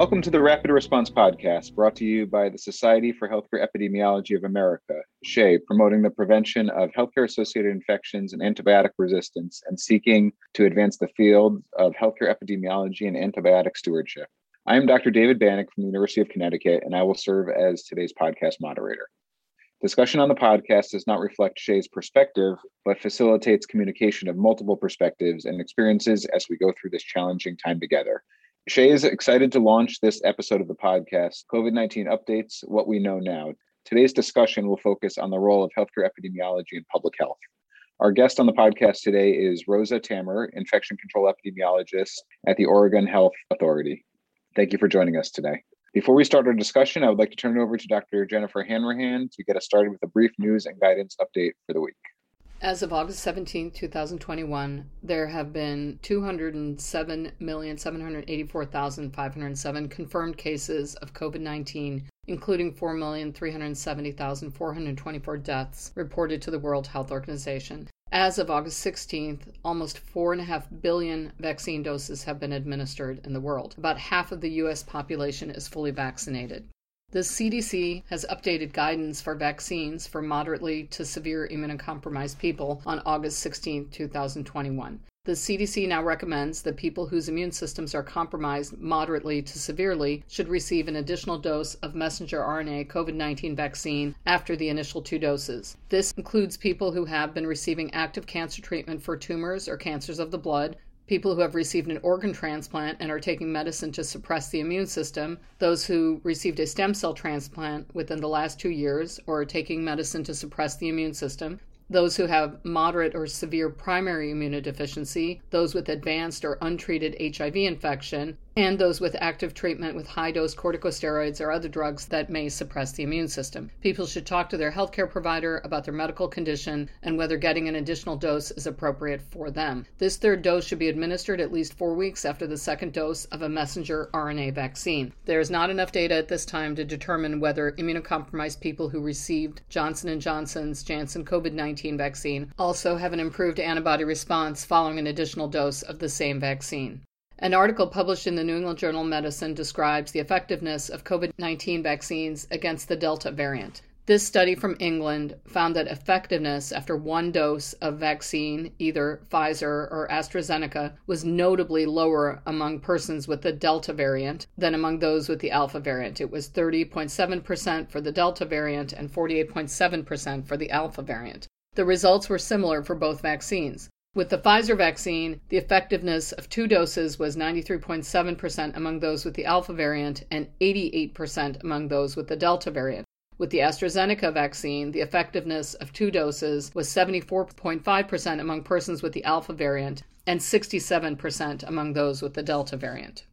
Welcome to the Rapid Response Podcast, brought to you by the Society for Healthcare Epidemiology of America, SHEA, promoting the prevention of healthcare associated infections and antibiotic resistance and seeking to advance the field of healthcare epidemiology and antibiotic stewardship. I am Dr. David Banach from the University of Connecticut, and I will serve as today's podcast moderator. Discussion on the podcast does not reflect SHEA's perspective, but facilitates communication of multiple perspectives and experiences as we go through this challenging time together. SHEA is excited to launch this episode of the podcast, COVID 19 Updates What We Know Now. Today's discussion will focus on the role of healthcare epidemiology and public health. Our guest on the podcast today is Roza Tammer, infection control epidemiologist at the Oregon Health Authority. Thank you for joining us today. Before we start our discussion, I would like to turn it over to Dr. Jennifer Hanrahan to get us started with a brief news and guidance update for the week. As of August 17, 2021, there have been 207,784,507 confirmed cases of COVID 19, including 4,370,424 deaths reported to the World Health Organization. As of August 16th, almost 4.5 billion vaccine doses have been administered in the world. About half of the U.S. population is fully vaccinated. The CDC has updated guidance for vaccines for moderately to severe immunocompromised people on August 16, 2021. The CDC now recommends that people whose immune systems are compromised moderately to severely should receive an additional dose of messenger RNA COVID 19 vaccine after the initial two doses. This includes people who have been receiving active cancer treatment for tumors or cancers of the blood, people who have received an organ transplant and are taking medicine to suppress the immune system, those who received a stem cell transplant within the last two years or are taking medicine to suppress the immune system, those who have moderate or severe primary immunodeficiency, those with advanced or untreated HIV infection, and those with active treatment with high dose corticosteroids or other drugs that may suppress the immune system. People should talk to their healthcare provider about their medical condition and whether getting an additional dose is appropriate for them. This third dose should be administered at least four weeks after the second dose of a messenger RNA vaccine. There is not enough data at this time to determine whether immunocompromised people who received Johnson & Johnson's Janssen COVID-19 vaccine also have an improved antibody response following an additional dose of the same vaccine. An article published in the New England Journal of Medicine describes the effectiveness of COVID 19 vaccines against the Delta variant. This study from England found that effectiveness after one dose of vaccine, either Pfizer or AstraZeneca, was notably lower among persons with the Delta variant than among those with the Alpha variant. It was 30.7% for the Delta variant and 48.7% for the Alpha variant. The results were similar for both vaccines. With the Pfizer vaccine, the effectiveness of two doses was 93.7% among those with the Alpha variant and 88% among those with the Delta variant. With the AstraZeneca vaccine, the effectiveness of two doses was 74.5% among persons with the Alpha variant and 67% among those with the Delta variant.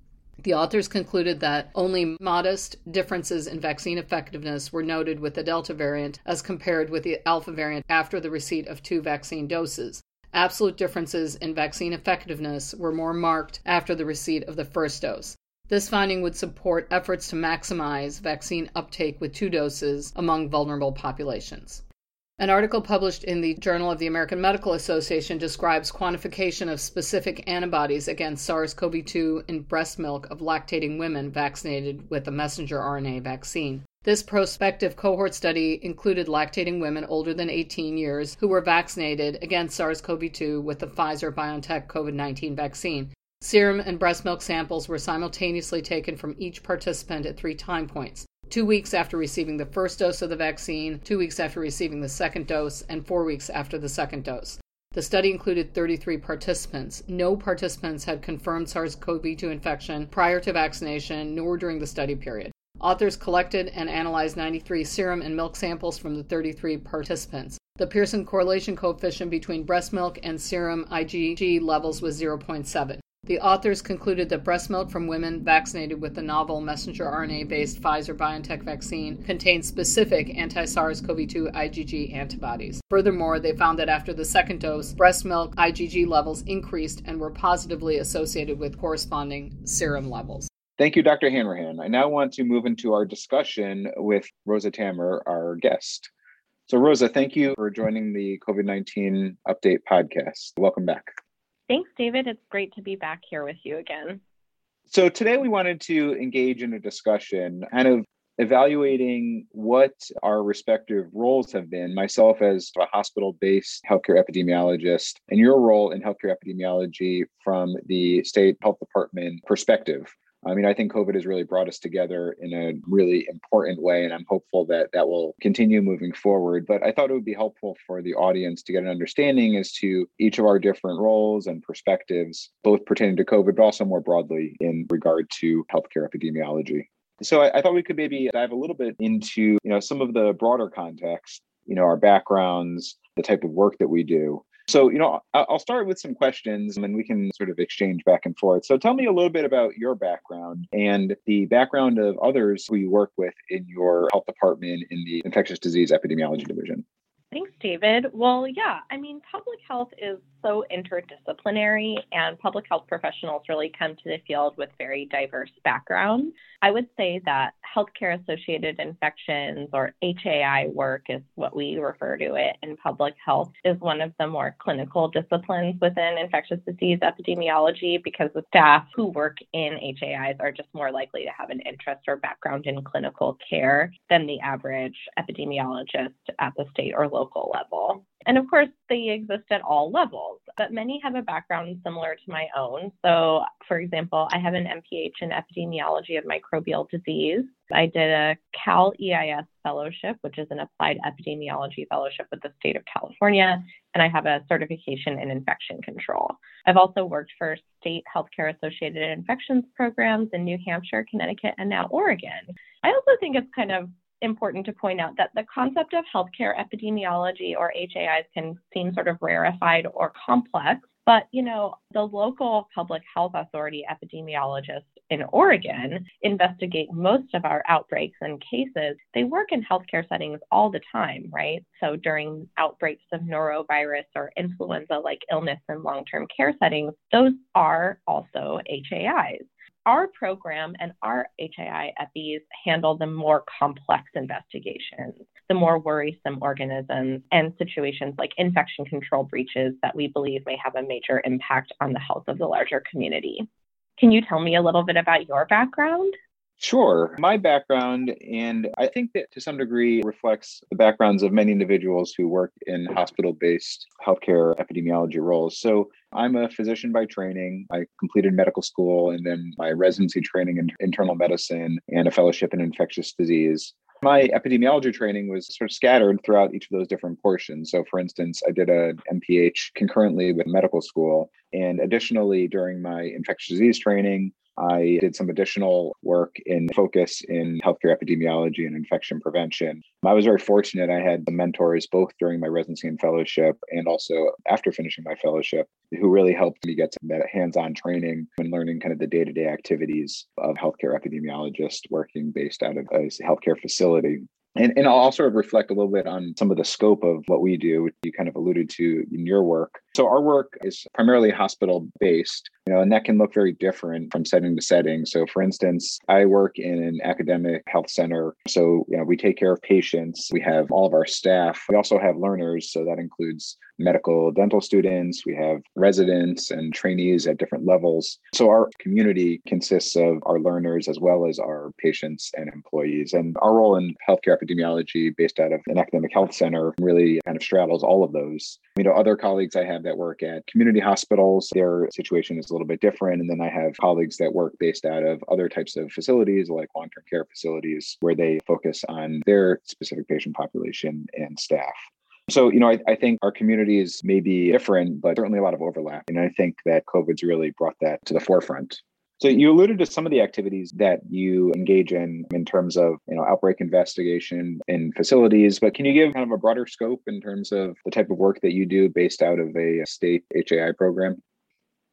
The authors concluded that only modest differences in vaccine effectiveness were noted with the Delta variant as compared with the Alpha variant after the receipt of two vaccine doses. Absolute differences in vaccine effectiveness were more marked after the receipt of the first dose. This finding would support efforts to maximize vaccine uptake with two doses among vulnerable populations. An article published in the Journal of the American Medical Association describes quantification of specific antibodies against SARS CoV 2 in breast milk of lactating women vaccinated with a messenger RNA vaccine. This prospective cohort study included lactating women older than 18 years who were vaccinated against SARS CoV 2 with the Pfizer BioNTech COVID 19 vaccine. Serum and breast milk samples were simultaneously taken from each participant at three time points two weeks after receiving the first dose of the vaccine, two weeks after receiving the second dose, and four weeks after the second dose. The study included 33 participants. No participants had confirmed SARS CoV 2 infection prior to vaccination nor during the study period. Authors collected and analyzed 93 serum and milk samples from the 33 participants. The Pearson correlation coefficient between breast milk and serum IgG levels was 0.7. The authors concluded that breast milk from women vaccinated with the novel messenger RNA based Pfizer BioNTech vaccine contained specific anti SARS CoV 2 IgG antibodies. Furthermore, they found that after the second dose, breast milk IgG levels increased and were positively associated with corresponding serum levels. Thank you, Dr. Hanrahan. I now want to move into our discussion with Roza Tammer, our guest. So, Roza, thank you for joining the COVID 19 Update podcast. Welcome back. Thanks, David. It's great to be back here with you again. So today we wanted to engage in a discussion, kind of evaluating what our respective roles have been, myself as a hospital based healthcare epidemiologist, and your role in healthcare epidemiology from the state health department perspective. I mean, I think COVID has really brought us together in a really important way, and I'm hopeful that that will continue moving forward. But I thought it would be helpful for the audience to get an understanding as to each of our different roles and perspectives, both pertaining to COVID, but also more broadly in regard to healthcare epidemiology. So I, I thought we could maybe dive a little bit into, you know, some of the broader context, you know, our backgrounds, the type of work that we do. So, you know, I'll start with some questions and then we can sort of exchange back and forth. So, tell me a little bit about your background and the background of others who you work with in your health department in the infectious disease epidemiology division. Thanks, David. Well, yeah, I mean, public health is so interdisciplinary, and public health professionals really come to the field with very diverse backgrounds. I would say that healthcare associated infections or HAI work is what we refer to it in public health is one of the more clinical disciplines within infectious disease epidemiology because the staff who work in HAIs are just more likely to have an interest or background in clinical care than the average epidemiologist at the state or local level. And of course, they exist at all levels, but many have a background similar to my own. So, for example, I have an MPH in epidemiology of microbial disease. I did a Cal EIS fellowship, which is an applied epidemiology fellowship with the state of California, and I have a certification in infection control. I've also worked for state healthcare associated infections programs in New Hampshire, Connecticut, and now Oregon. I also think it's kind of important to point out that the concept of healthcare epidemiology or HAIs can seem sort of rarefied or complex. But, you know, the local public health authority epidemiologists in Oregon investigate most of our outbreaks and cases. They work in healthcare settings all the time, right? So during outbreaks of norovirus or influenza like illness in long term care settings, those are also HAIs our program and our HAI EPIs handle the more complex investigations, the more worrisome organisms, and situations like infection control breaches that we believe may have a major impact on the health of the larger community. Can you tell me a little bit about your background? Sure. My background, and I think that to some degree reflects the backgrounds of many individuals who work in hospital based healthcare epidemiology roles. So I'm a physician by training. I completed medical school and then my residency training in internal medicine and a fellowship in infectious disease. My epidemiology training was sort of scattered throughout each of those different portions. So, for instance, I did a MPH concurrently with medical school. And additionally, during my infectious disease training, I did some additional work in focus in healthcare epidemiology and infection prevention. I was very fortunate. I had mentors both during my residency and fellowship and also after finishing my fellowship who really helped me get some hands on training and learning kind of the day to day activities of healthcare epidemiologist working based out of a healthcare facility. And, and I'll sort of reflect a little bit on some of the scope of what we do, which you kind of alluded to in your work. So our work is primarily hospital based, you know, and that can look very different from setting to setting. So for instance, I work in an academic health center. So, you know, we take care of patients. We have all of our staff. We also have learners. So that includes medical dental students, we have residents and trainees at different levels. So our community consists of our learners as well as our patients and employees. And our role in healthcare epidemiology based out of an academic health center really kind of straddles all of those. You know, other colleagues I have that work at community hospitals, their situation is a little bit different. And then I have colleagues that work based out of other types of facilities like long-term care facilities where they focus on their specific patient population and staff. So, you know, I, I, think our communities may be different, but certainly a lot of overlap. And I think that COVID's really brought that to the forefront. So you alluded to some of the activities that you engage in in terms of, you know, outbreak investigation in facilities, but can you give kind of a broader scope in terms of the type of work that you do based out of a state HAI program?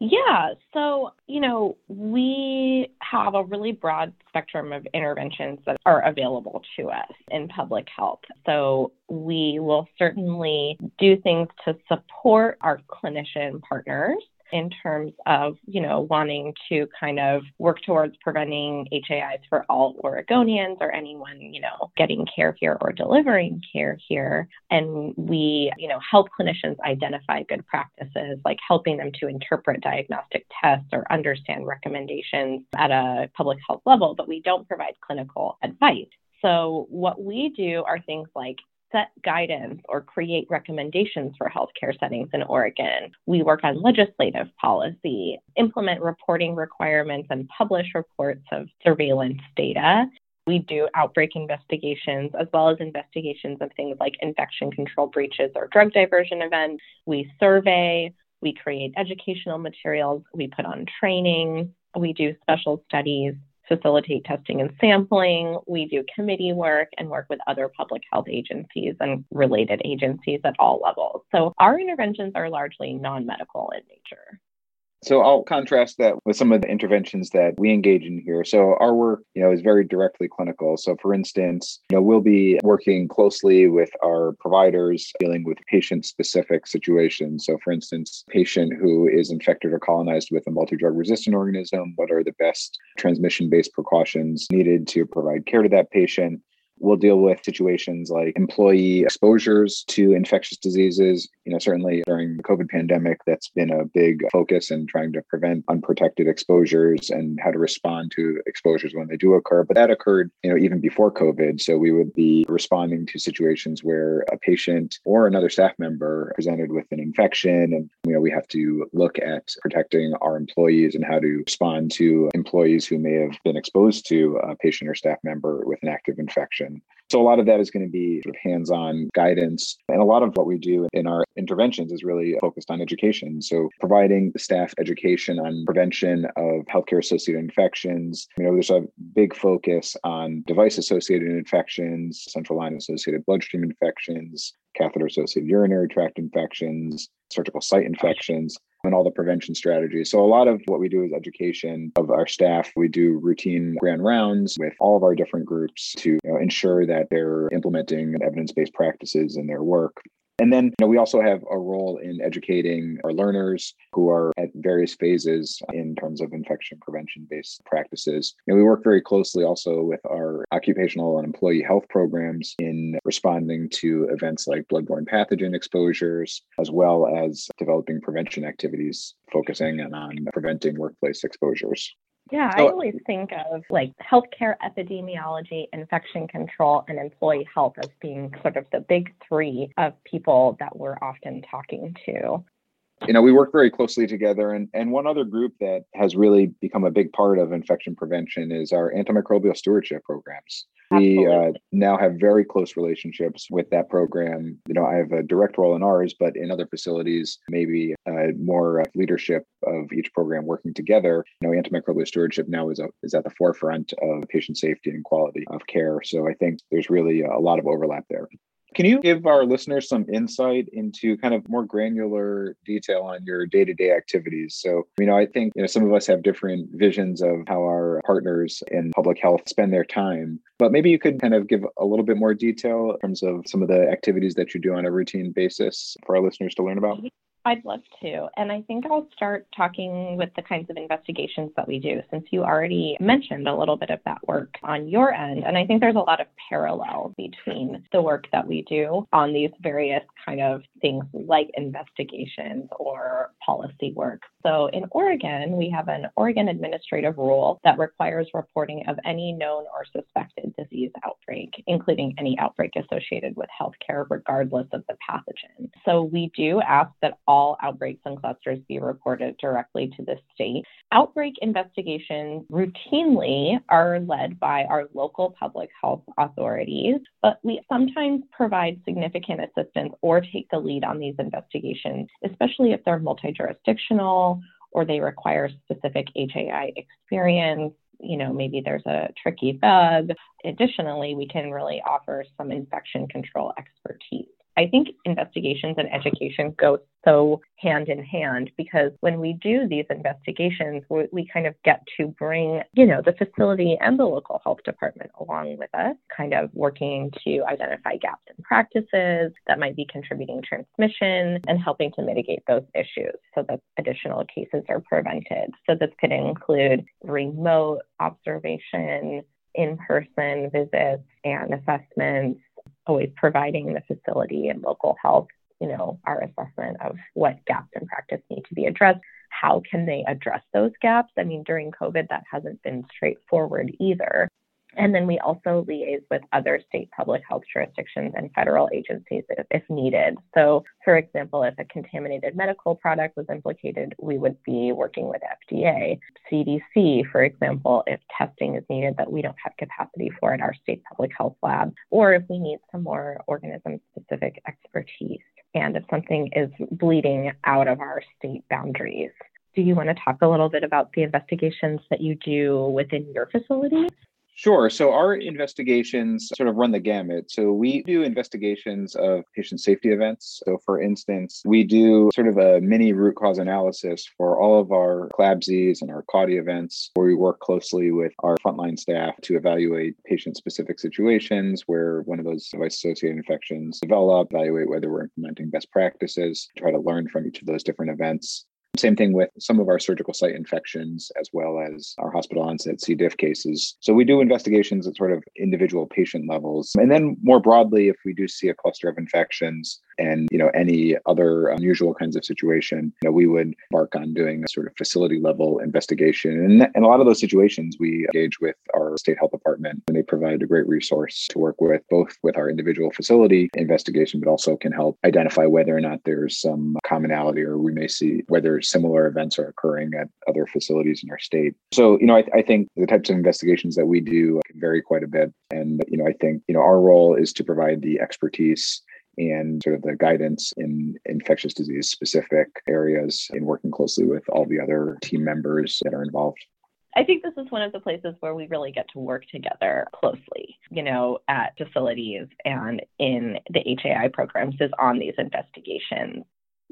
Yeah, so, you know, we have a really broad spectrum of interventions that are available to us in public health. So, we will certainly do things to support our clinician partners in terms of, you know, wanting to kind of work towards preventing HAIs for all Oregonians or anyone, you know, getting care here or delivering care here. And we, you know, help clinicians identify good practices, like helping them to interpret diagnostic tests or understand recommendations at a public health level, but we don't provide clinical advice. So, what we do are things like set guidance or create recommendations for healthcare settings in Oregon. We work on legislative policy, implement reporting requirements, and publish reports of surveillance data. We do outbreak investigations as well as investigations of things like infection control breaches or drug diversion events. We survey, we create educational materials, we put on training, we do special studies, facilitate testing and sampling. We do committee work and work with other public health agencies and related agencies at all levels. So our interventions are largely non medical in nature. So I'll contrast that with some of the interventions that we engage in here. So our work, you know, is very directly clinical. So for instance, you know, we'll be working closely with our providers dealing with patient specific situations. So for instance, patient who is infected or colonized with a multi-drug resistant organism, what are the best transmission based precautions needed to provide care to that patient? We'll deal with situations like employee exposures to infectious diseases. You know, certainly during the COVID pandemic, that's been a big focus in trying to prevent unprotected exposures and how to respond to exposures when they do occur. But that occurred, you know, even before COVID. So we would be responding to situations where a patient or another staff member presented with an infection. And, you know, we have to look at protecting our employees and how to respond to employees who may have been exposed to a patient or staff member with an active infection. So a lot of that is going to be sort of hands-on guidance. And a lot of what we do in our interventions is really focused on education. So providing staff education on prevention of healthcare associated infections. You know, there's a big focus on device associated infections, central line associated bloodstream infections, catheter associated urinary tract infections, surgical site infections and all the prevention strategies. So a lot of what we do is education of our staff. We do routine grand rounds with all of our different groups to you know, ensure that they're implementing evidence-based practices in their work. And then you know, we also have a role in educating our learners who are at various phases in terms of infection prevention based practices. And we work very closely also with our occupational and employee health programs in responding to events like bloodborne pathogen exposures, as well as developing prevention activities focusing on preventing workplace exposures. Yeah, so, I always think of like healthcare epidemiology, infection control, and employee health as being sort of the big three of people that we're often talking to you know we work very closely together and and one other group that has really become a big part of infection prevention is our antimicrobial stewardship programs. We uh, now have very close relationships with that program. You know i have a direct role in ours but in other facilities maybe uh, more uh, leadership of each program working together you know antimicrobial stewardship now is, a, is at the forefront of patient safety and quality of care. So i think there's really a lot of overlap there can you give our listeners some insight into kind of more granular detail on your day to day activities? So, you know, I think you know some of us have different visions of how our partners in public health spend their time, but maybe you could kind of give a little bit more detail in terms of some of the activities that you do on a routine basis for our listeners to learn about. I'd love to. And I think I'll start talking with the kinds of investigations that we do, since you already mentioned a little bit of that work on your end. And I think there's a lot of parallel between the work that we do on these various kind of things like investigations or policy work. So in Oregon, we have an Oregon administrative rule that requires reporting of any known or suspected disease outbreak, including any outbreak associated with healthcare, regardless of the pathogen. So we do ask that all all outbreaks and clusters be reported directly to the state. Outbreak investigations routinely are led by our local public health authorities, but we sometimes provide significant assistance or take the lead on these investigations, especially if they're multi jurisdictional or they require specific HAI experience you know, maybe there's a tricky bug. Additionally, we can really offer some infection control expertise. I think investigations and education go so hand in hand because when we do these investigations, we, we, kind of get to bring, you know, the facility and the local health department along with us, kind of working to identify gaps in practices that might be contributing transmission and helping to mitigate those issues so that additional cases are prevented. So this could include remote observation, in-person visits and assessments, always providing the facility and local health, you know, our assessment of what gaps in practice need to be addressed. How can they address those gaps? I mean, during COVID, that hasn't been straightforward either. And then we also liaise with other state public health jurisdictions and federal agencies if, if, needed. So, for example, if a contaminated medical product was implicated, we would be working with FDA, CDC, for example, if testing is needed that we don't have capacity for at our state public health lab, or if we need some more organism specific expertise, and if something is bleeding out of our state boundaries. Do you want to talk a little bit about the investigations that you do within your facility? Sure. So our investigations sort of run the gamut. So we do investigations of patient safety events. So for instance, we do sort of a mini root cause analysis for all of our CLABSIs and our CAUTI events, where we work closely with our frontline staff to evaluate patient specific situations where one of those device associated infections develop, evaluate whether we're implementing best practices, try to learn from each of those different events. Same thing with some of our surgical site infections, as well as our hospital onset C. diff cases. So we do investigations at sort of individual patient levels. And then more broadly, if we do see a cluster of infections, and you know any other unusual kinds of situation you know we would embark on doing a sort of facility level investigation. And in a lot of those situations we engage with our state health department and they provide a great resource to work with both with our individual facility investigation but also can help identify whether or not there's some commonality or we may see whether similar events are occurring at other facilities in our state. So you know I, I think the types of investigations that we do vary quite a bit. And you know i think you know our role is to provide the expertise and sort of the guidance in infectious disease specific areas and working closely with all the other team members that are involved. I think this is one of the places where we really get to work together closely, you know, at facilities and in the HAI programs is on these investigations.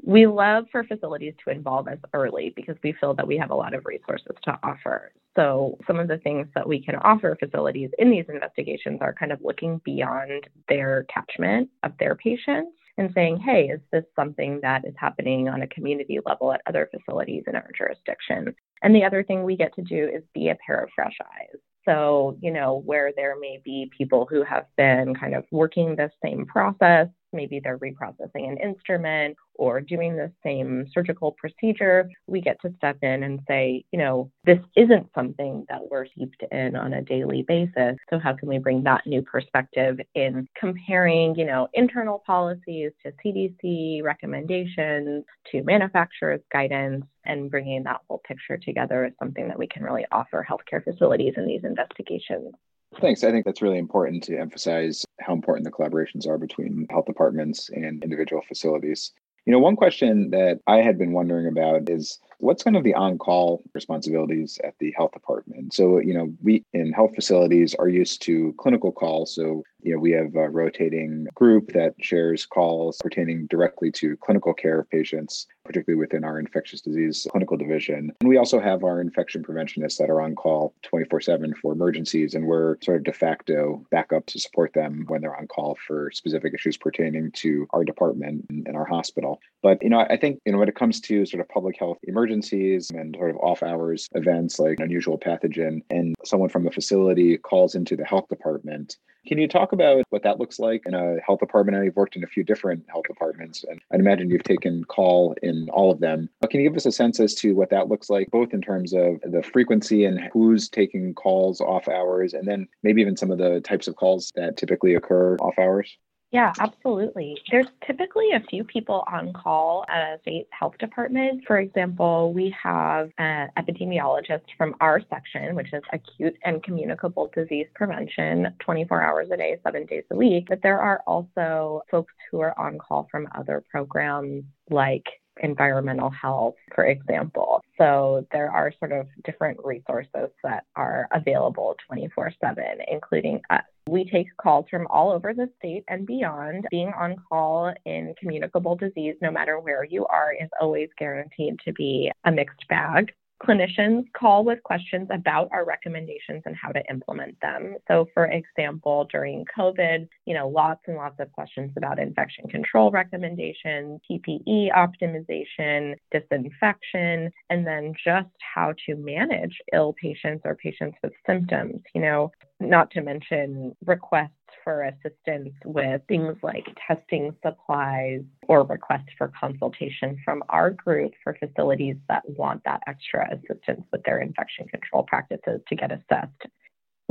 We love for facilities to involve us early because we feel that we have a lot of resources to offer. So, some of the things that we can offer facilities in these investigations are kind of looking beyond their catchment of their patients and saying, hey, is this something that is happening on a community level at other facilities in our jurisdiction? And the other thing we get to do is be a pair of fresh eyes. So, you know, where there may be people who have been kind of working the same process maybe they're reprocessing an instrument or doing the same surgical procedure, we get to step in and say, you know, this isn't something that we're steeped in on a daily basis. So, how can we bring that new perspective in comparing, you know, internal policies to CDC recommendations to manufacturers' guidance and bringing that whole picture together is something that we can really offer healthcare facilities in these investigations. Thanks. I think that's really important to emphasize how important the collaborations are between health departments and individual facilities. You know, one question that I had been wondering about is what's kind of the on-call responsibilities at the health department? So, you know, we in health facilities are used to clinical calls. So, you know, we have a rotating group that shares calls pertaining directly to clinical care of patients, particularly within our infectious disease clinical division. And we also have our infection preventionists that are on call 24 7 for emergencies. And we're sort of de facto backup to support them when they're on call for specific issues pertaining to our department and our hospital. But, you know, I think, you know, when it comes to sort of public health emergencies and sort of off hours events like unusual pathogen, and someone from the facility calls into the health department, can you talk about what that looks like in a health department? I have worked in a few different health departments, and I'd imagine you've taken call in all of them. But can you give us a sense as to what that looks like, both in terms of the frequency and who's taking calls off hours, and then maybe even some of the types of calls that typically occur off hours? Yeah, absolutely. There's typically a few people on call at a state health department. For example, we have an epidemiologist from our section, which is acute and communicable disease prevention, 24 hours a day, seven days a week. But there are also folks who are on call from other programs like environmental health, for example. So there are sort of different resources that are available 24 7, including us. We take calls from all over the state and beyond. Being on call in communicable disease, no matter where you are, is always guaranteed to be a mixed bag clinicians call with questions about our recommendations and how to implement them. So, for example, during COVID, you know, lots and lots of questions about infection control recommendations, PPE optimization, disinfection, and then just how to manage ill patients or patients with symptoms, you know, not to mention requests for assistance with things like testing supplies or requests for consultation from our group for facilities that want that extra assistance with their infection control practices to get assessed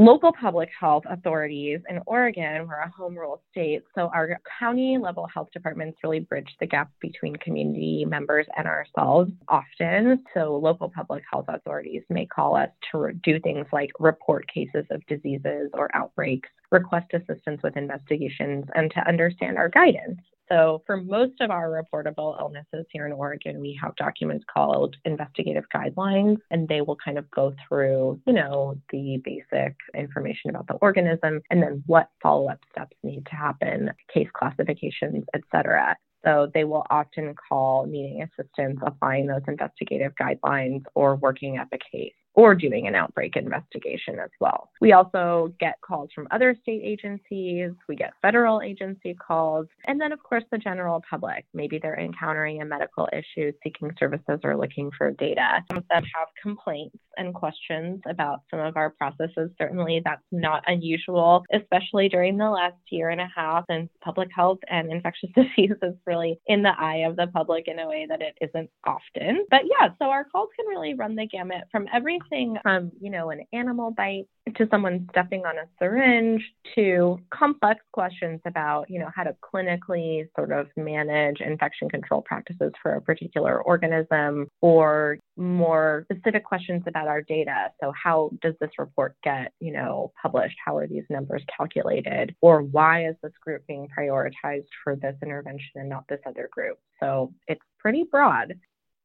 local public health authorities in Oregon, we're a home rule state, so our county level health departments really bridge the gap between community members and ourselves often. So local public health authorities may call us to do things like report cases of diseases or outbreaks, request assistance with investigations, and to understand our guidance. So, for most of our reportable illnesses here in Oregon, we have documents called investigative guidelines, and they will kind of go through, you know, the basic information about the organism and then what follow up steps need to happen, case classifications, et cetera. So they will often call needing assistance applying those investigative guidelines or working up a case or doing an outbreak investigation as well. We also get calls from other state agencies, we get federal agency calls, and then, of course, the general public. Maybe they're encountering a medical issue, seeking services, or looking for data. Some of them have complaints and questions about some of our processes. Certainly, that's not unusual, especially during the last year and a half since public health and infectious disease is really in the eye of the public in a way that it isn't often. But yeah, so our calls can really run the gamut from every everything from, you know, an animal bite to someone stepping on a syringe to complex questions about, you know, how to clinically sort of manage infection control practices for a particular organism or more specific questions about our data. So how does this report get, you know, published? How are these numbers calculated? Or why is this group being prioritized for this intervention and not this other group? So it's pretty broad.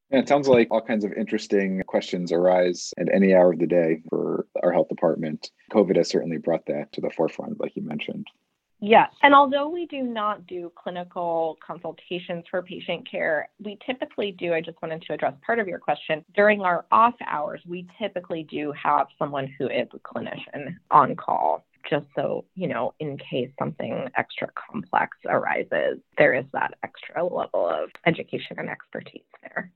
Yeah, it sounds like all kinds of interesting questions arise at any hour of the day for our health department. COVID has certainly brought that to the forefront, like you mentioned. Yes. And although we do not do clinical consultations for patient care, we typically do. I just wanted to address part of your question. During our off hours, we typically do have someone who is a clinician on call just so, you know, in case something extra complex arises, there is that extra level of education and expertise there.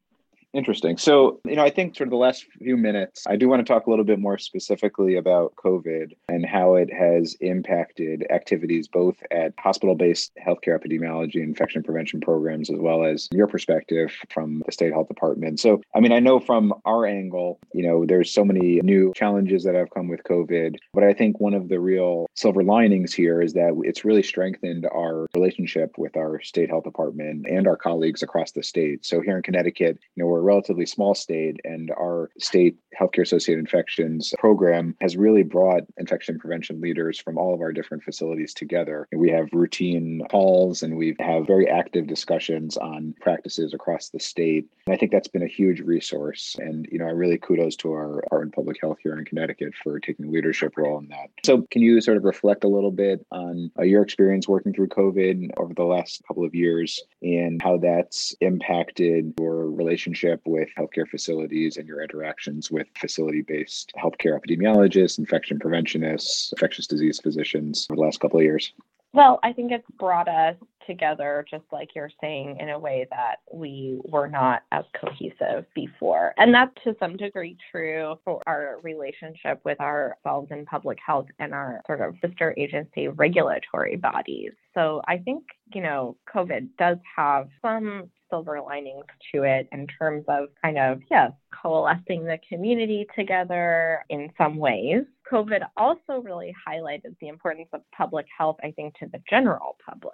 Interesting. So, you know, I think sort of the last few minutes, I do want to talk a little bit more specifically about COVID and how it has impacted activities both at hospital based healthcare epidemiology and infection prevention programs, as well as your perspective from the state health department. So, I mean, I know from our angle, you know, there's so many new challenges that have come with COVID, but I think one of the real silver linings here is that it's really strengthened our relationship with our state health department and our colleagues across the state. So, here in Connecticut, you know, we're a relatively small state, and our state healthcare associated infections program has really brought infection prevention leaders from all of our different facilities together. We have routine calls and we have very active discussions on practices across the state. And I think that's been a huge resource. And, you know, I really kudos to our, in public health here in Connecticut for taking a leadership role in that. So, can you sort of reflect a little bit on uh, your experience working through COVID over the last couple of years and how that's impacted your relationship relationship with healthcare facilities and your interactions with facility based healthcare epidemiologists, infection preventionists, infectious disease physicians over the last couple of years? Well, I think it's brought us together, just like you're saying, in a way that we were not as cohesive before. And that's to some degree true for our relationship with ourselves in public health and our sort of sister agency regulatory bodies. So I think, you know, COVID does have some silver linings to it in terms of kind of, yes, coalescing the community together in some ways. COVID also really highlighted the importance of public health, I think, to the general public.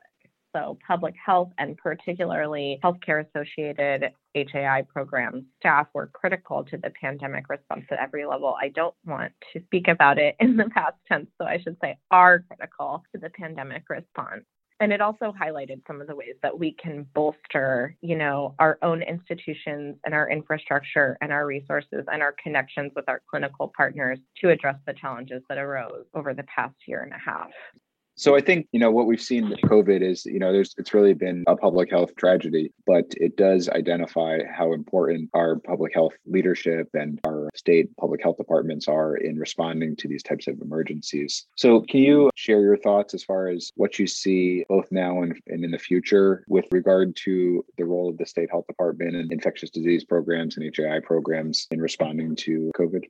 So, public health and particularly healthcare associated HAI programs staff were critical to the pandemic response at every level. I don't want to speak about it in the past tense, so I should say are critical to the pandemic response. And it also highlighted some of the ways that we can bolster, you know, our own institutions and our infrastructure and our resources and our connections with our clinical partners to address the challenges that arose over the past year and a half. So I think, you know, what we've seen with COVID is, you know, there's it's really been a public health tragedy, but it does identify how important our public health leadership and our state public health departments are in responding to these types of emergencies. So can you share your thoughts as far as what you see both now and, and in the future with regard to the role of the state health department and infectious disease programs and HAI programs in responding to COVID?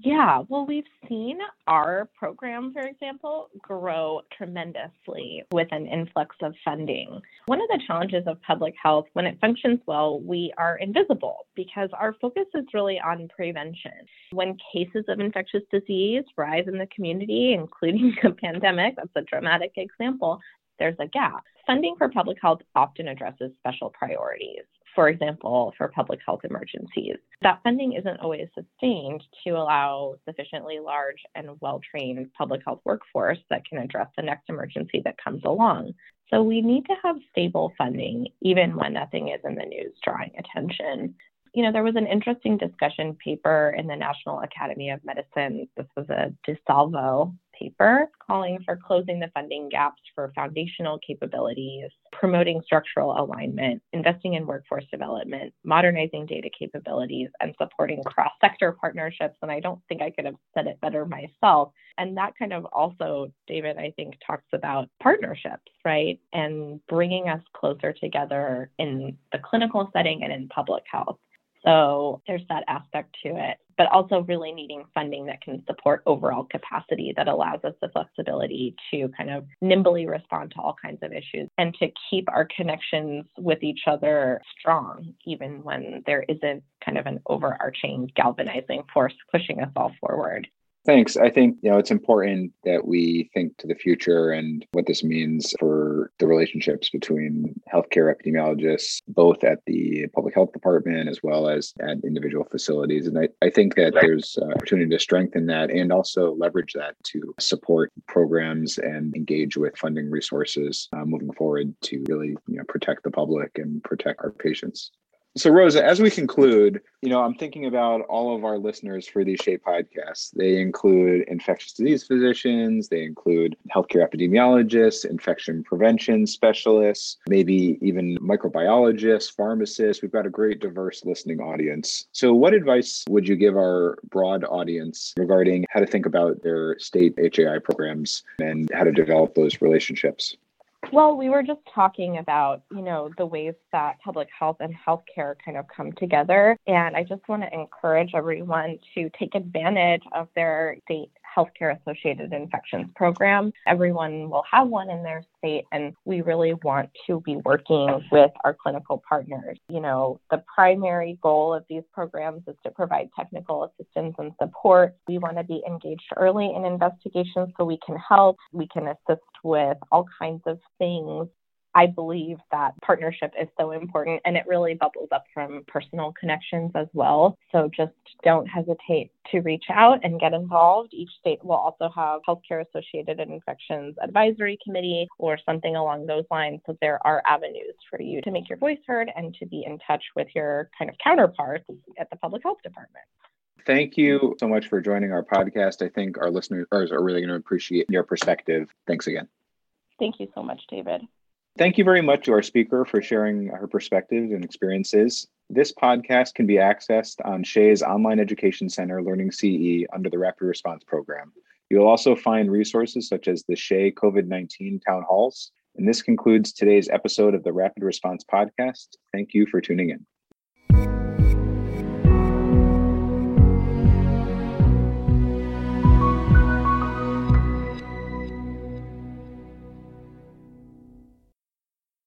Yeah, well, we've seen our program, for example, grow tremendously with an influx of funding. One of the challenges of public health, when it functions well, we are invisible because our focus is really on prevention. When cases of infectious disease rise in the community, including a pandemic, that's a dramatic example, there's a gap. Funding for public health often addresses special priorities for example, for public health emergencies. That funding isn't always sustained to allow sufficiently large and well trained public health workforce that can address the next emergency that comes along. So we need to have stable funding even when nothing is in the news drawing attention. You know, there was an interesting discussion paper in the National Academy of Medicine. This was a DeSalvo paper calling for closing the funding gaps for foundational capabilities, promoting structural alignment, investing in workforce development, modernizing data capabilities, and supporting cross sector partnerships. And I don't think I could have said it better myself. And that kind of also, David, I think, talks about partnerships, right? And bringing us closer together in the clinical setting and in public health. So there's that aspect to it, but also really needing funding that can support overall capacity that allows us the flexibility to kind of nimbly respond to all kinds of issues and to keep our connections with each other strong, even when there isn't kind of an overarching galvanizing force pushing us all forward. Thanks. I think you know it's important that we think to the future and what this means for the relationships between healthcare epidemiologists, both at the public health department as well as at individual facilities. And I, I think that there's opportunity to strengthen that and also leverage that to support programs and engage with funding resources uh, moving forward to really you know protect the public and protect our patients. So, Roza, as we conclude, you know, I'm thinking about all of our listeners for these SHEA podcasts. They include infectious disease physicians, they include healthcare epidemiologists, infection prevention specialists, maybe even microbiologists, pharmacists. We've got a great, diverse listening audience. So, what advice would you give our broad audience regarding how to think about their state HAI programs and how to develop those relationships? Well, we were just talking about, you know, the ways that public health and healthcare kind of come together. And I just want to encourage everyone to take advantage of their state healthcare associated infections program. Everyone will have one in their state, and we really want to be working with our clinical partners. You know, the primary goal of these programs is to provide technical assistance and support. We want to be engaged early in investigations so we can help, we can assist with all kinds of things I believe that partnership is so important and it really bubbles up from personal connections as well. So just don't hesitate to reach out and get involved. Each state will also have healthcare associated infections advisory committee or something along those lines. So there are avenues for you to make your voice heard and to be in touch with your kind of counterparts at the public health department. Thank you so much for joining our podcast. I think our listeners are really going to appreciate your perspective. Thanks again. Thank you so much, David. Thank you very much to our speaker for sharing her perspectives and experiences. This podcast can be accessed on SHEA's Online Education Center Learning CE under the Rapid Response Program. You'll also find resources such as the SHEA COVID 19 town halls. And this concludes today's episode of the Rapid Response Podcast. Thank you for tuning in.